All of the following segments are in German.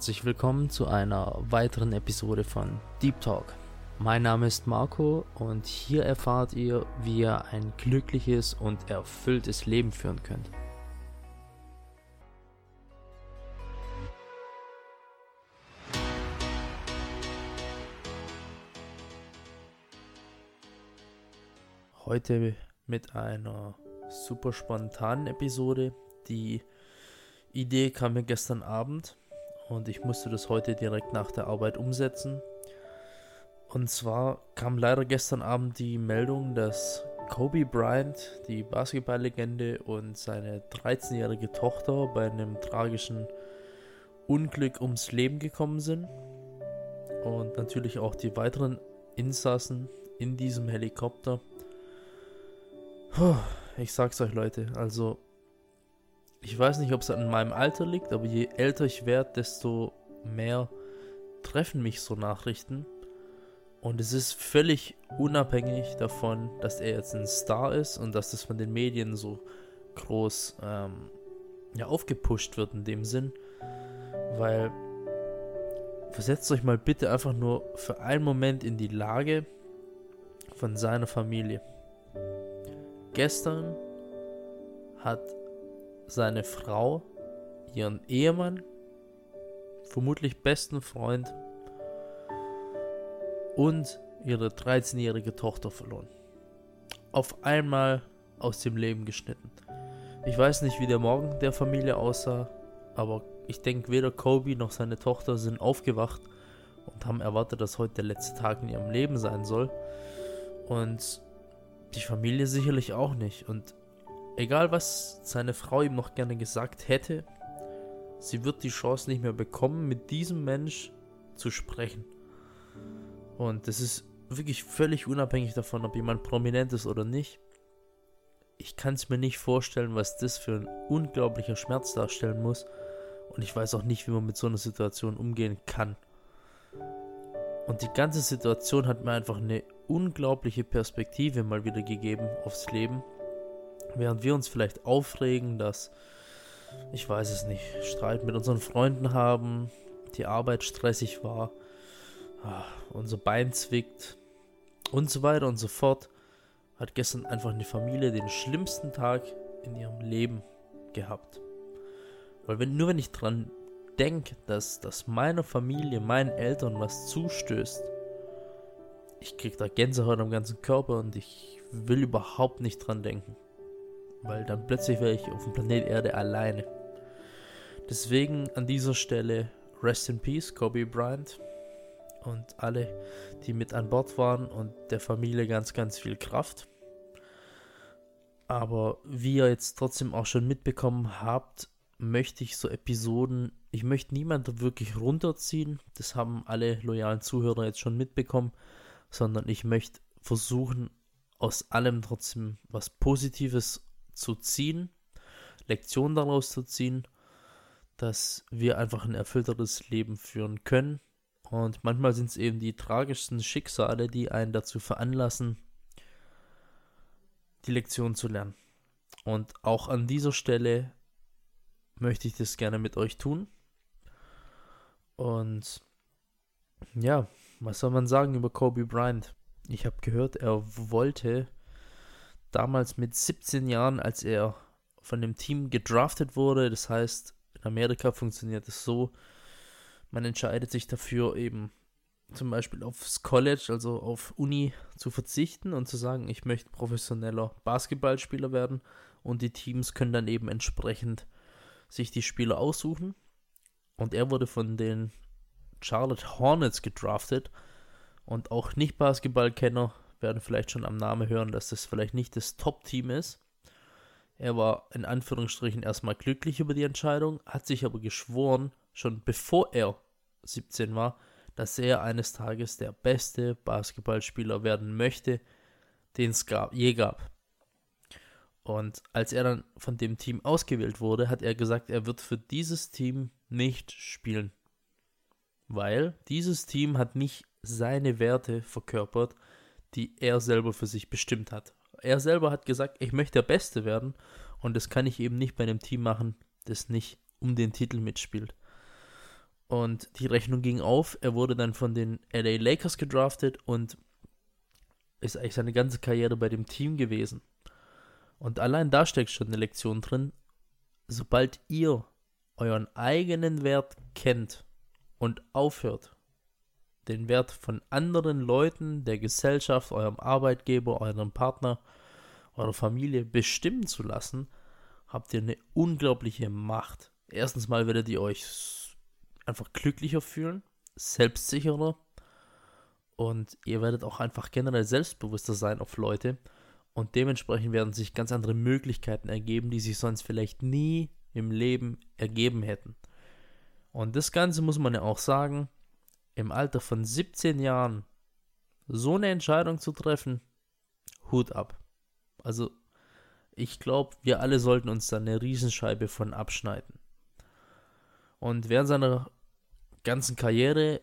Herzlich willkommen zu einer weiteren Episode von Deep Talk. Mein Name ist Marco und hier erfahrt ihr, wie ihr ein glückliches und erfülltes Leben führen könnt. Heute mit einer super spontanen Episode. Die Idee kam mir gestern Abend und ich musste das heute direkt nach der Arbeit umsetzen. Und zwar kam leider gestern Abend die Meldung, dass Kobe Bryant, die Basketballlegende und seine 13-jährige Tochter bei einem tragischen Unglück ums Leben gekommen sind. Und natürlich auch die weiteren Insassen in diesem Helikopter. Ich sag's euch Leute, also ich weiß nicht, ob es an meinem Alter liegt, aber je älter ich werde, desto mehr treffen mich so Nachrichten. Und es ist völlig unabhängig davon, dass er jetzt ein Star ist und dass das von den Medien so groß ähm, ja, aufgepusht wird in dem Sinn. Weil versetzt euch mal bitte einfach nur für einen Moment in die Lage von seiner Familie. Gestern hat seine Frau, ihren Ehemann, vermutlich besten Freund und ihre 13-jährige Tochter verloren. Auf einmal aus dem Leben geschnitten. Ich weiß nicht, wie der Morgen der Familie aussah, aber ich denke, weder Kobe noch seine Tochter sind aufgewacht und haben erwartet, dass heute der letzte Tag in ihrem Leben sein soll. Und die Familie sicherlich auch nicht. Und Egal was seine Frau ihm noch gerne gesagt hätte, sie wird die Chance nicht mehr bekommen, mit diesem Mensch zu sprechen. Und das ist wirklich völlig unabhängig davon, ob jemand prominent ist oder nicht. Ich kann es mir nicht vorstellen, was das für ein unglaublicher Schmerz darstellen muss. Und ich weiß auch nicht, wie man mit so einer Situation umgehen kann. Und die ganze Situation hat mir einfach eine unglaubliche Perspektive mal wieder gegeben aufs Leben. Während wir uns vielleicht aufregen, dass, ich weiß es nicht, Streit mit unseren Freunden haben, die Arbeit stressig war, ah, unser Bein zwickt und so weiter und so fort, hat gestern einfach eine Familie den schlimmsten Tag in ihrem Leben gehabt. Weil wenn, nur wenn ich dran denke, dass, dass meiner Familie, meinen Eltern was zustößt, ich krieg da Gänsehaut am ganzen Körper und ich will überhaupt nicht dran denken weil dann plötzlich wäre ich auf dem Planet Erde alleine. Deswegen an dieser Stelle Rest in Peace, Kobe Bryant und alle, die mit an Bord waren und der Familie ganz, ganz viel Kraft. Aber wie ihr jetzt trotzdem auch schon mitbekommen habt, möchte ich so Episoden, ich möchte niemanden wirklich runterziehen, das haben alle loyalen Zuhörer jetzt schon mitbekommen, sondern ich möchte versuchen, aus allem trotzdem was Positives zu ziehen, Lektionen daraus zu ziehen, dass wir einfach ein erfüllteres Leben führen können. Und manchmal sind es eben die tragischsten Schicksale, die einen dazu veranlassen, die Lektion zu lernen. Und auch an dieser Stelle möchte ich das gerne mit euch tun. Und ja, was soll man sagen über Kobe Bryant? Ich habe gehört, er wollte damals mit 17 Jahren, als er von dem Team gedraftet wurde. Das heißt, in Amerika funktioniert es so, man entscheidet sich dafür eben zum Beispiel aufs College, also auf Uni zu verzichten und zu sagen, ich möchte professioneller Basketballspieler werden und die Teams können dann eben entsprechend sich die Spieler aussuchen. Und er wurde von den Charlotte Hornets gedraftet und auch nicht Basketballkenner werden vielleicht schon am Namen hören, dass das vielleicht nicht das Top-Team ist. Er war in Anführungsstrichen erstmal glücklich über die Entscheidung, hat sich aber geschworen, schon bevor er 17 war, dass er eines Tages der beste Basketballspieler werden möchte, den es gab, je gab. Und als er dann von dem Team ausgewählt wurde, hat er gesagt, er wird für dieses Team nicht spielen. Weil dieses Team hat nicht seine Werte verkörpert, die er selber für sich bestimmt hat. Er selber hat gesagt, ich möchte der Beste werden und das kann ich eben nicht bei einem Team machen, das nicht um den Titel mitspielt. Und die Rechnung ging auf. Er wurde dann von den LA Lakers gedraftet und ist eigentlich seine ganze Karriere bei dem Team gewesen. Und allein da steckt schon eine Lektion drin. Sobald ihr euren eigenen Wert kennt und aufhört, den Wert von anderen Leuten, der Gesellschaft, eurem Arbeitgeber, eurem Partner, eurer Familie bestimmen zu lassen, habt ihr eine unglaubliche Macht. Erstens mal werdet ihr euch einfach glücklicher fühlen, selbstsicherer und ihr werdet auch einfach generell selbstbewusster sein auf Leute und dementsprechend werden sich ganz andere Möglichkeiten ergeben, die sich sonst vielleicht nie im Leben ergeben hätten. Und das Ganze muss man ja auch sagen, im Alter von 17 Jahren so eine Entscheidung zu treffen, Hut ab. Also ich glaube, wir alle sollten uns da eine Riesenscheibe von abschneiden. Und während seiner ganzen Karriere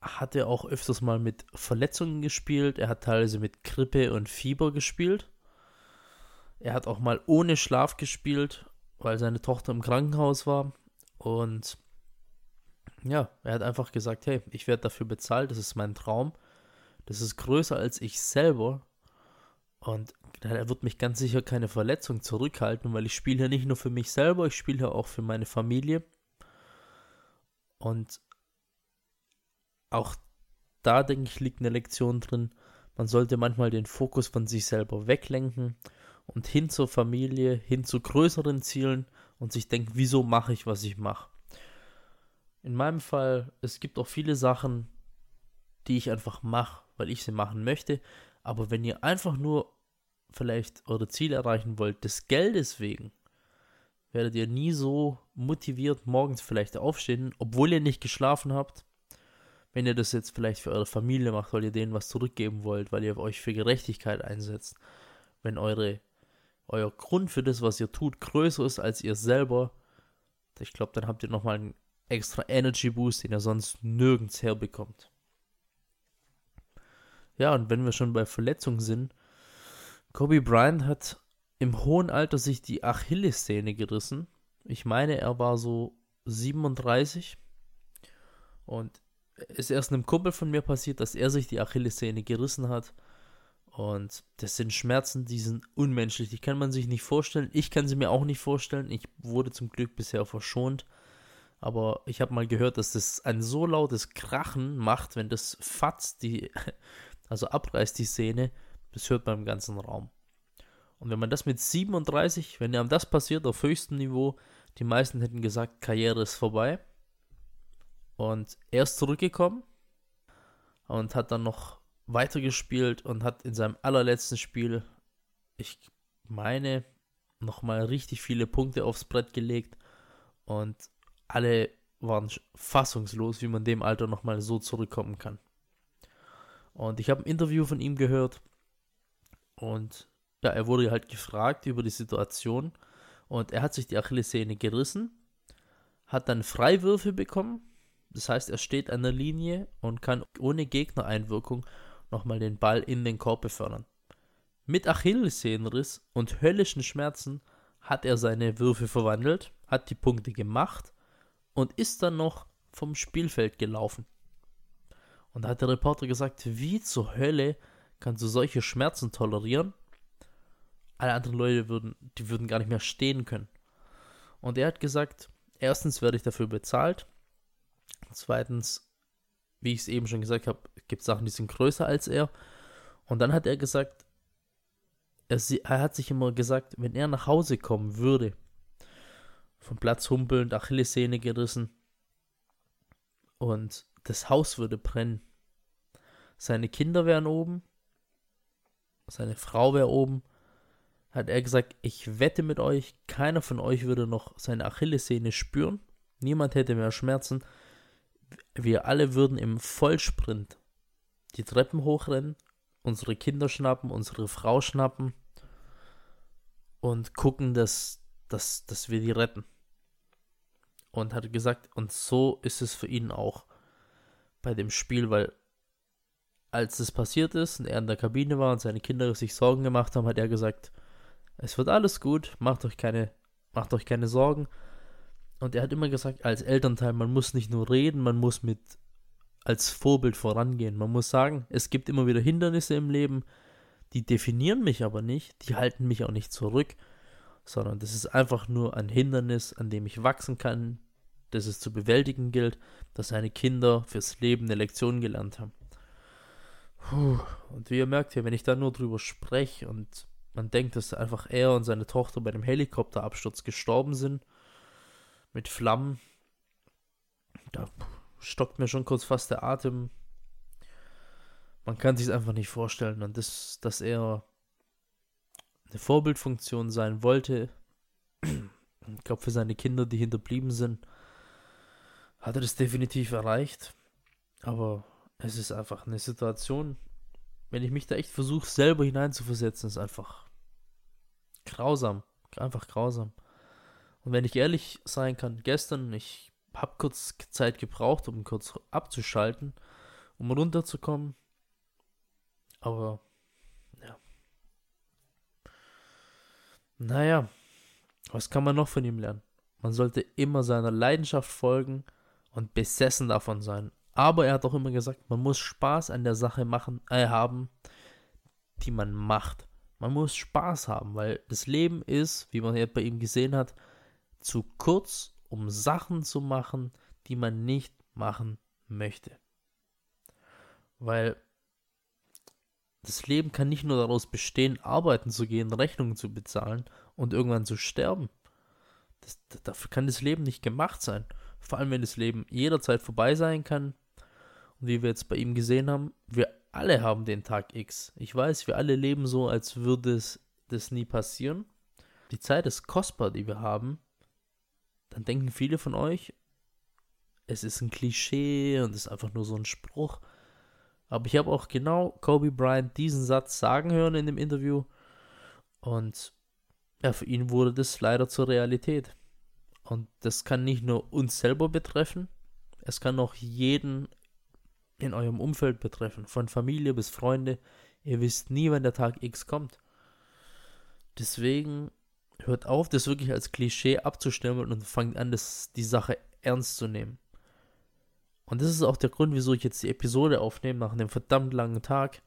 hat er auch öfters mal mit Verletzungen gespielt. Er hat teilweise mit Grippe und Fieber gespielt. Er hat auch mal ohne Schlaf gespielt, weil seine Tochter im Krankenhaus war. Und ja, er hat einfach gesagt, hey, ich werde dafür bezahlt, das ist mein Traum. Das ist größer als ich selber. Und er wird mich ganz sicher keine Verletzung zurückhalten, weil ich spiele ja nicht nur für mich selber, ich spiele ja auch für meine Familie. Und auch da, denke ich, liegt eine Lektion drin. Man sollte manchmal den Fokus von sich selber weglenken und hin zur Familie, hin zu größeren Zielen und sich denken, wieso mache ich, was ich mache. In meinem Fall, es gibt auch viele Sachen, die ich einfach mache, weil ich sie machen möchte. Aber wenn ihr einfach nur vielleicht eure Ziele erreichen wollt, des Geldes wegen, werdet ihr nie so motiviert morgens vielleicht aufstehen, obwohl ihr nicht geschlafen habt. Wenn ihr das jetzt vielleicht für eure Familie macht, weil ihr denen was zurückgeben wollt, weil ihr euch für Gerechtigkeit einsetzt, wenn eure, euer Grund für das, was ihr tut, größer ist als ihr selber, ich glaube, dann habt ihr nochmal einen extra Energy Boost, den ihr sonst nirgends herbekommt. Ja, und wenn wir schon bei Verletzungen sind, Kobe Bryant hat im hohen Alter sich die Achillessehne gerissen. Ich meine, er war so 37 und es ist erst einem Kumpel von mir passiert, dass er sich die Achillessehne gerissen hat. Und das sind Schmerzen, die sind unmenschlich. Die kann man sich nicht vorstellen. Ich kann sie mir auch nicht vorstellen. Ich wurde zum Glück bisher verschont. Aber ich habe mal gehört, dass das ein so lautes Krachen macht, wenn das fatzt, die, also abreißt die Sehne, das hört man im ganzen Raum. Und wenn man das mit 37, wenn einem das passiert auf höchstem Niveau, die meisten hätten gesagt, Karriere ist vorbei. Und er ist zurückgekommen und hat dann noch weitergespielt und hat in seinem allerletzten Spiel, ich meine, nochmal richtig viele Punkte aufs Brett gelegt. Und alle waren fassungslos, wie man dem Alter nochmal so zurückkommen kann. Und ich habe ein Interview von ihm gehört und ja, er wurde halt gefragt über die Situation und er hat sich die Achillessehne gerissen, hat dann Freiwürfe bekommen, das heißt, er steht an der Linie und kann ohne Gegnereinwirkung nochmal den Ball in den Korb befördern. Mit Achillessehnenriss und höllischen Schmerzen hat er seine Würfe verwandelt, hat die Punkte gemacht und ist dann noch vom Spielfeld gelaufen. Und da hat der Reporter gesagt, wie zur Hölle kannst du solche Schmerzen tolerieren? Alle anderen Leute würden, die würden gar nicht mehr stehen können. Und er hat gesagt, erstens werde ich dafür bezahlt. Zweitens, wie ich es eben schon gesagt habe, gibt es Sachen, die sind größer als er. Und dann hat er gesagt, er, er hat sich immer gesagt, wenn er nach Hause kommen würde, vom Platz humpelnd, Achillessehne gerissen. Und das Haus würde brennen. Seine Kinder wären oben. Seine Frau wäre oben. Hat er gesagt, ich wette mit euch, keiner von euch würde noch seine Achillessehne spüren. Niemand hätte mehr Schmerzen. Wir alle würden im Vollsprint die Treppen hochrennen, unsere Kinder schnappen, unsere Frau schnappen und gucken, dass dass, dass wir die retten. Und hat gesagt, und so ist es für ihn auch bei dem Spiel, weil als es passiert ist und er in der Kabine war und seine Kinder sich Sorgen gemacht haben, hat er gesagt, es wird alles gut, macht euch keine, macht euch keine Sorgen. Und er hat immer gesagt, als Elternteil, man muss nicht nur reden, man muss mit als Vorbild vorangehen. Man muss sagen, es gibt immer wieder Hindernisse im Leben, die definieren mich aber nicht, die halten mich auch nicht zurück, sondern das ist einfach nur ein Hindernis, an dem ich wachsen kann, das es zu bewältigen gilt, dass seine Kinder fürs Leben eine Lektion gelernt haben. Puh. Und wie ihr merkt hier, wenn ich da nur drüber spreche und man denkt, dass einfach er und seine Tochter bei dem Helikopterabsturz gestorben sind, mit Flammen, da stockt mir schon kurz fast der Atem. Man kann sich einfach nicht vorstellen und das, dass er eine Vorbildfunktion sein wollte. Ich glaube, für seine Kinder, die hinterblieben sind, hat er das definitiv erreicht. Aber es ist einfach eine Situation, wenn ich mich da echt versuche, selber hineinzuversetzen, ist einfach grausam. Einfach grausam. Und wenn ich ehrlich sein kann, gestern, ich habe kurz Zeit gebraucht, um kurz abzuschalten, um runterzukommen. Aber, Naja, was kann man noch von ihm lernen? Man sollte immer seiner Leidenschaft folgen und besessen davon sein. Aber er hat auch immer gesagt, man muss Spaß an der Sache machen, äh, haben, die man macht. Man muss Spaß haben, weil das Leben ist, wie man jetzt bei ihm gesehen hat, zu kurz, um Sachen zu machen, die man nicht machen möchte. Weil das Leben kann nicht nur daraus bestehen, arbeiten zu gehen, Rechnungen zu bezahlen und irgendwann zu sterben. Das, dafür kann das Leben nicht gemacht sein. Vor allem, wenn das Leben jederzeit vorbei sein kann. Und wie wir jetzt bei ihm gesehen haben, wir alle haben den Tag X. Ich weiß, wir alle leben so, als würde es das nie passieren. Die Zeit ist kostbar, die wir haben dann denken viele von euch, es ist ein Klischee und es ist einfach nur so ein Spruch. Aber ich habe auch genau Kobe Bryant diesen Satz sagen hören in dem Interview. Und ja, für ihn wurde das leider zur Realität. Und das kann nicht nur uns selber betreffen, es kann auch jeden in eurem Umfeld betreffen, von Familie bis Freunde. Ihr wisst nie, wann der Tag X kommt. Deswegen hört auf, das wirklich als Klischee abzustempeln und fangt an, das, die Sache ernst zu nehmen. Und das ist auch der Grund, wieso ich jetzt die Episode aufnehme nach einem verdammt langen Tag.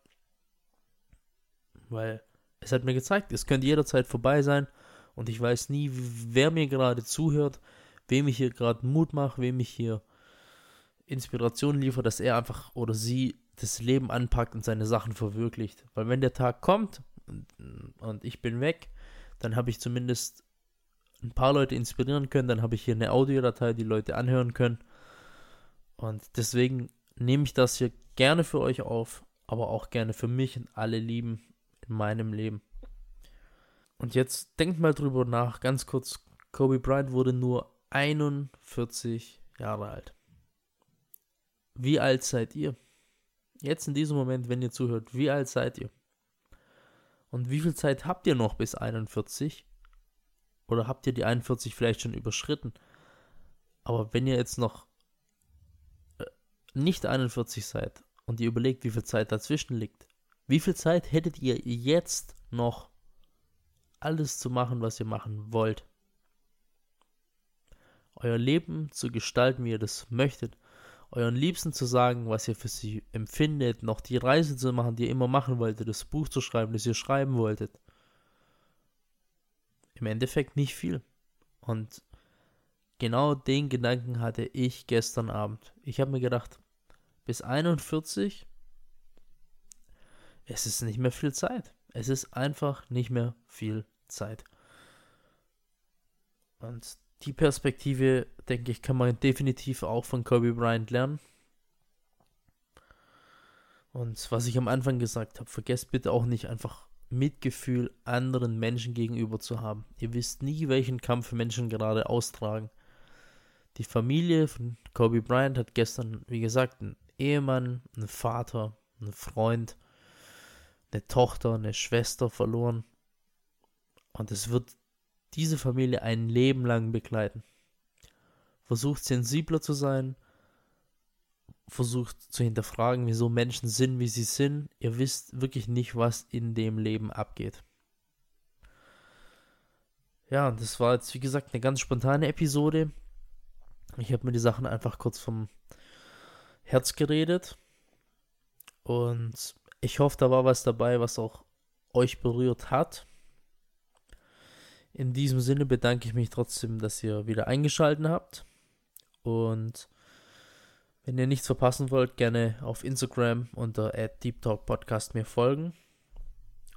Weil es hat mir gezeigt, es könnte jederzeit vorbei sein und ich weiß nie, wer mir gerade zuhört, wem ich hier gerade Mut mache, wem ich hier Inspiration liefere, dass er einfach oder sie das Leben anpackt und seine Sachen verwirklicht. Weil wenn der Tag kommt und, und ich bin weg, dann habe ich zumindest ein paar Leute inspirieren können, dann habe ich hier eine Audiodatei, die Leute anhören können. Und deswegen nehme ich das hier gerne für euch auf, aber auch gerne für mich und alle Lieben in meinem Leben. Und jetzt denkt mal drüber nach, ganz kurz. Kobe Bryant wurde nur 41 Jahre alt. Wie alt seid ihr? Jetzt in diesem Moment, wenn ihr zuhört, wie alt seid ihr? Und wie viel Zeit habt ihr noch bis 41? Oder habt ihr die 41 vielleicht schon überschritten? Aber wenn ihr jetzt noch nicht 41 seid und ihr überlegt, wie viel Zeit dazwischen liegt, wie viel Zeit hättet ihr jetzt noch alles zu machen, was ihr machen wollt? Euer Leben zu gestalten, wie ihr das möchtet euren Liebsten zu sagen, was ihr für sie empfindet, noch die Reise zu machen, die ihr immer machen wolltet, das Buch zu schreiben, das ihr schreiben wolltet. Im Endeffekt nicht viel. Und genau den Gedanken hatte ich gestern Abend. Ich habe mir gedacht, bis 41, es ist nicht mehr viel Zeit. Es ist einfach nicht mehr viel Zeit. Und die Perspektive, denke ich, kann man definitiv auch von Kobe Bryant lernen. Und was ich am Anfang gesagt habe, vergesst bitte auch nicht einfach Mitgefühl anderen Menschen gegenüber zu haben. Ihr wisst nie, welchen Kampf Menschen gerade austragen. Die Familie von Kobe Bryant hat gestern, wie gesagt, einen Ehemann, einen Vater, einen Freund, eine Tochter, eine Schwester verloren. Und es wird diese Familie ein Leben lang begleiten. Versucht sensibler zu sein, versucht zu hinterfragen, wieso Menschen sind, wie sie sind. Ihr wisst wirklich nicht, was in dem Leben abgeht. Ja, das war jetzt, wie gesagt, eine ganz spontane Episode. Ich habe mir die Sachen einfach kurz vom Herz geredet. Und ich hoffe, da war was dabei, was auch euch berührt hat. In diesem Sinne bedanke ich mich trotzdem, dass ihr wieder eingeschaltet habt. Und wenn ihr nichts verpassen wollt, gerne auf Instagram unter @deeptalkpodcast mir folgen.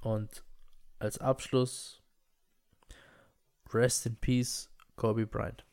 Und als Abschluss Rest in Peace, Kobe Bryant.